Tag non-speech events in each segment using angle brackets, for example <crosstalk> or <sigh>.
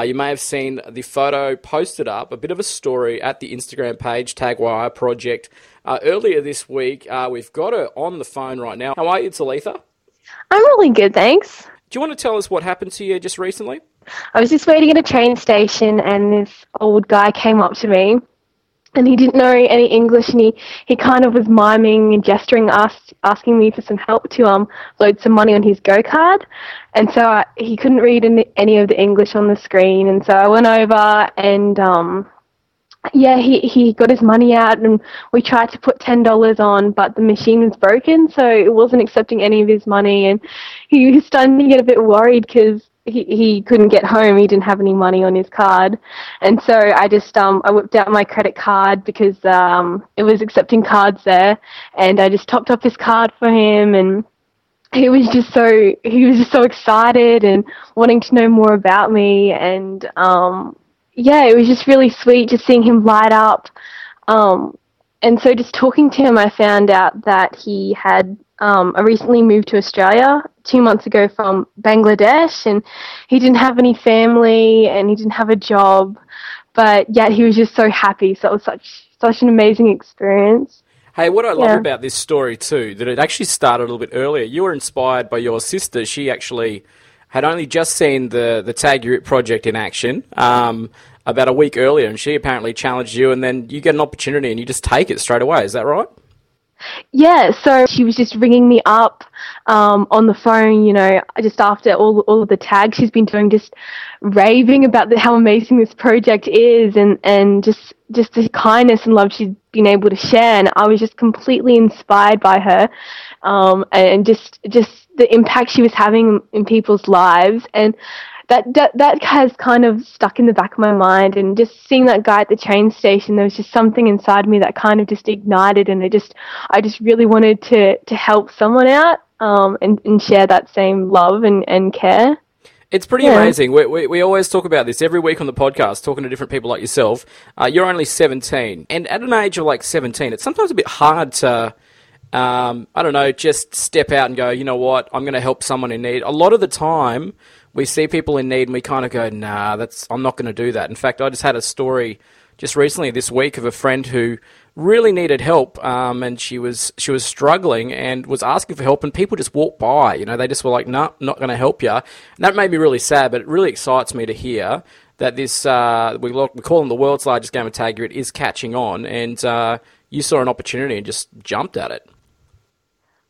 Uh, you may have seen the photo posted up, a bit of a story at the Instagram page, Tagwire Project, uh, earlier this week. Uh, we've got her on the phone right now. How are you, Talitha? I'm really good, thanks. Do you want to tell us what happened to you just recently? I was just waiting at a train station and this old guy came up to me and he didn't know any English and he, he kind of was miming and gesturing ask, asking me for some help to um load some money on his go card and so I, he couldn't read any, any of the English on the screen. And so I went over and um yeah he he got his money out and we tried to put ten dollars on but the machine was broken. So it wasn't accepting any of his money and he was starting to get a bit worried because he, he couldn't get home. He didn't have any money on his card, and so I just um I whipped out my credit card because um it was accepting cards there, and I just topped up his card for him, and he was just so he was just so excited and wanting to know more about me, and um yeah, it was just really sweet just seeing him light up. Um, and so just talking to him, I found out that he had um, I recently moved to Australia two months ago from Bangladesh, and he didn't have any family and he didn't have a job, but yet he was just so happy. So it was such such an amazing experience. Hey, what I love yeah. about this story too, that it actually started a little bit earlier. You were inspired by your sister. She actually had only just seen the the Tag Your It project in action um, about a week earlier, and she apparently challenged you, and then you get an opportunity and you just take it straight away. Is that right? Yeah, so she was just ringing me up um, on the phone, you know, just after all all of the tags she's been doing, just raving about the, how amazing this project is, and and just just the kindness and love she's been able to share. And I was just completely inspired by her, um, and just just the impact she was having in people's lives, and that, that that has kind of stuck in the back of my mind and just seeing that guy at the train station there was just something inside me that kind of just ignited and it just I just really wanted to to help someone out um, and, and share that same love and, and care. It's pretty yeah. amazing. We, we, we, always talk about this every week on the podcast, talking to different people like yourself. Uh, you're only 17. And at an age of like 17, it's sometimes a bit hard to, um, I don't know, just step out and go, you know what, I'm going to help someone in need. A lot of the time, we see people in need and we kind of go, nah, that's I'm not going to do that. In fact, I just had a story just recently this week of a friend who really needed help, um, and she was she was struggling and was asking for help, and people just walked by. You know, they just were like, "No, nah, not going to help you." And that made me really sad, but it really excites me to hear that this uh, we, we call them the world's largest game of tag it is catching on, and uh, you saw an opportunity and just jumped at it.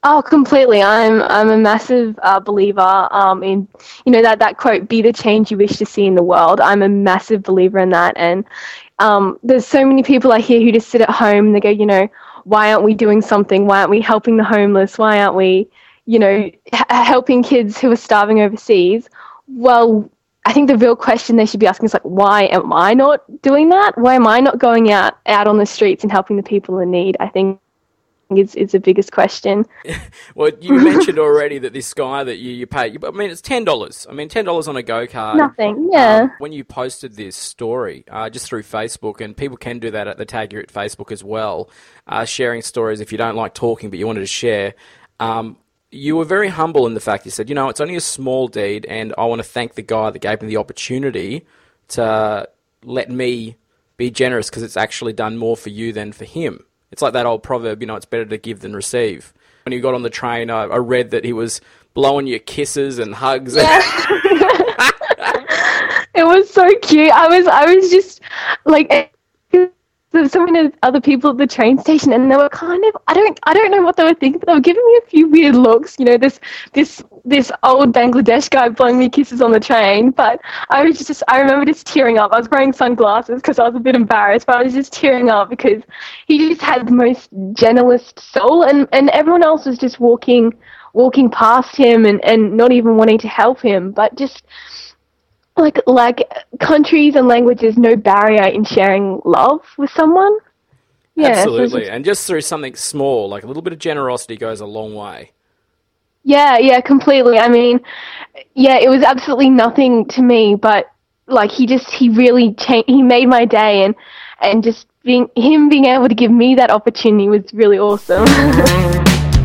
Oh, completely. I'm I'm a massive uh, believer um, in you know that that quote, "Be the change you wish to see in the world." I'm a massive believer in that, and um, there's so many people I hear who just sit at home and they go, you know, why aren't we doing something? Why aren't we helping the homeless? Why aren't we, you know, h- helping kids who are starving overseas? Well, I think the real question they should be asking is like, why am I not doing that? Why am I not going out out on the streets and helping the people in need? I think is, is the biggest question. <laughs> well, you mentioned already that this guy that you, you pay, I mean, it's $10. I mean, $10 on a go card. Nothing, yeah. Um, when you posted this story uh, just through Facebook, and people can do that at the Tag Your It Facebook as well, uh, sharing stories if you don't like talking but you wanted to share. Um, you were very humble in the fact you said, you know, it's only a small deed, and I want to thank the guy that gave me the opportunity to let me be generous because it's actually done more for you than for him. It's like that old proverb, you know, it's better to give than receive. When you got on the train, I, I read that he was blowing you kisses and hugs. Yeah. <laughs> <laughs> it was so cute. I was, I was just like there's so many other people at the train station and they were kind of I don't I don't know what they were thinking, but they were giving me a few weird looks. You know, this this this old Bangladesh guy blowing me kisses on the train. But I was just I remember just tearing up. I was wearing sunglasses because I was a bit embarrassed, but I was just tearing up because he just had the most gentlest soul and, and everyone else was just walking walking past him and, and not even wanting to help him, but just like like countries and languages no barrier in sharing love with someone. Yeah, Absolutely. So and just through something small, like a little bit of generosity goes a long way. Yeah, yeah, completely. I mean, yeah, it was absolutely nothing to me, but like he just he really changed he made my day and and just being him being able to give me that opportunity was really awesome. <laughs>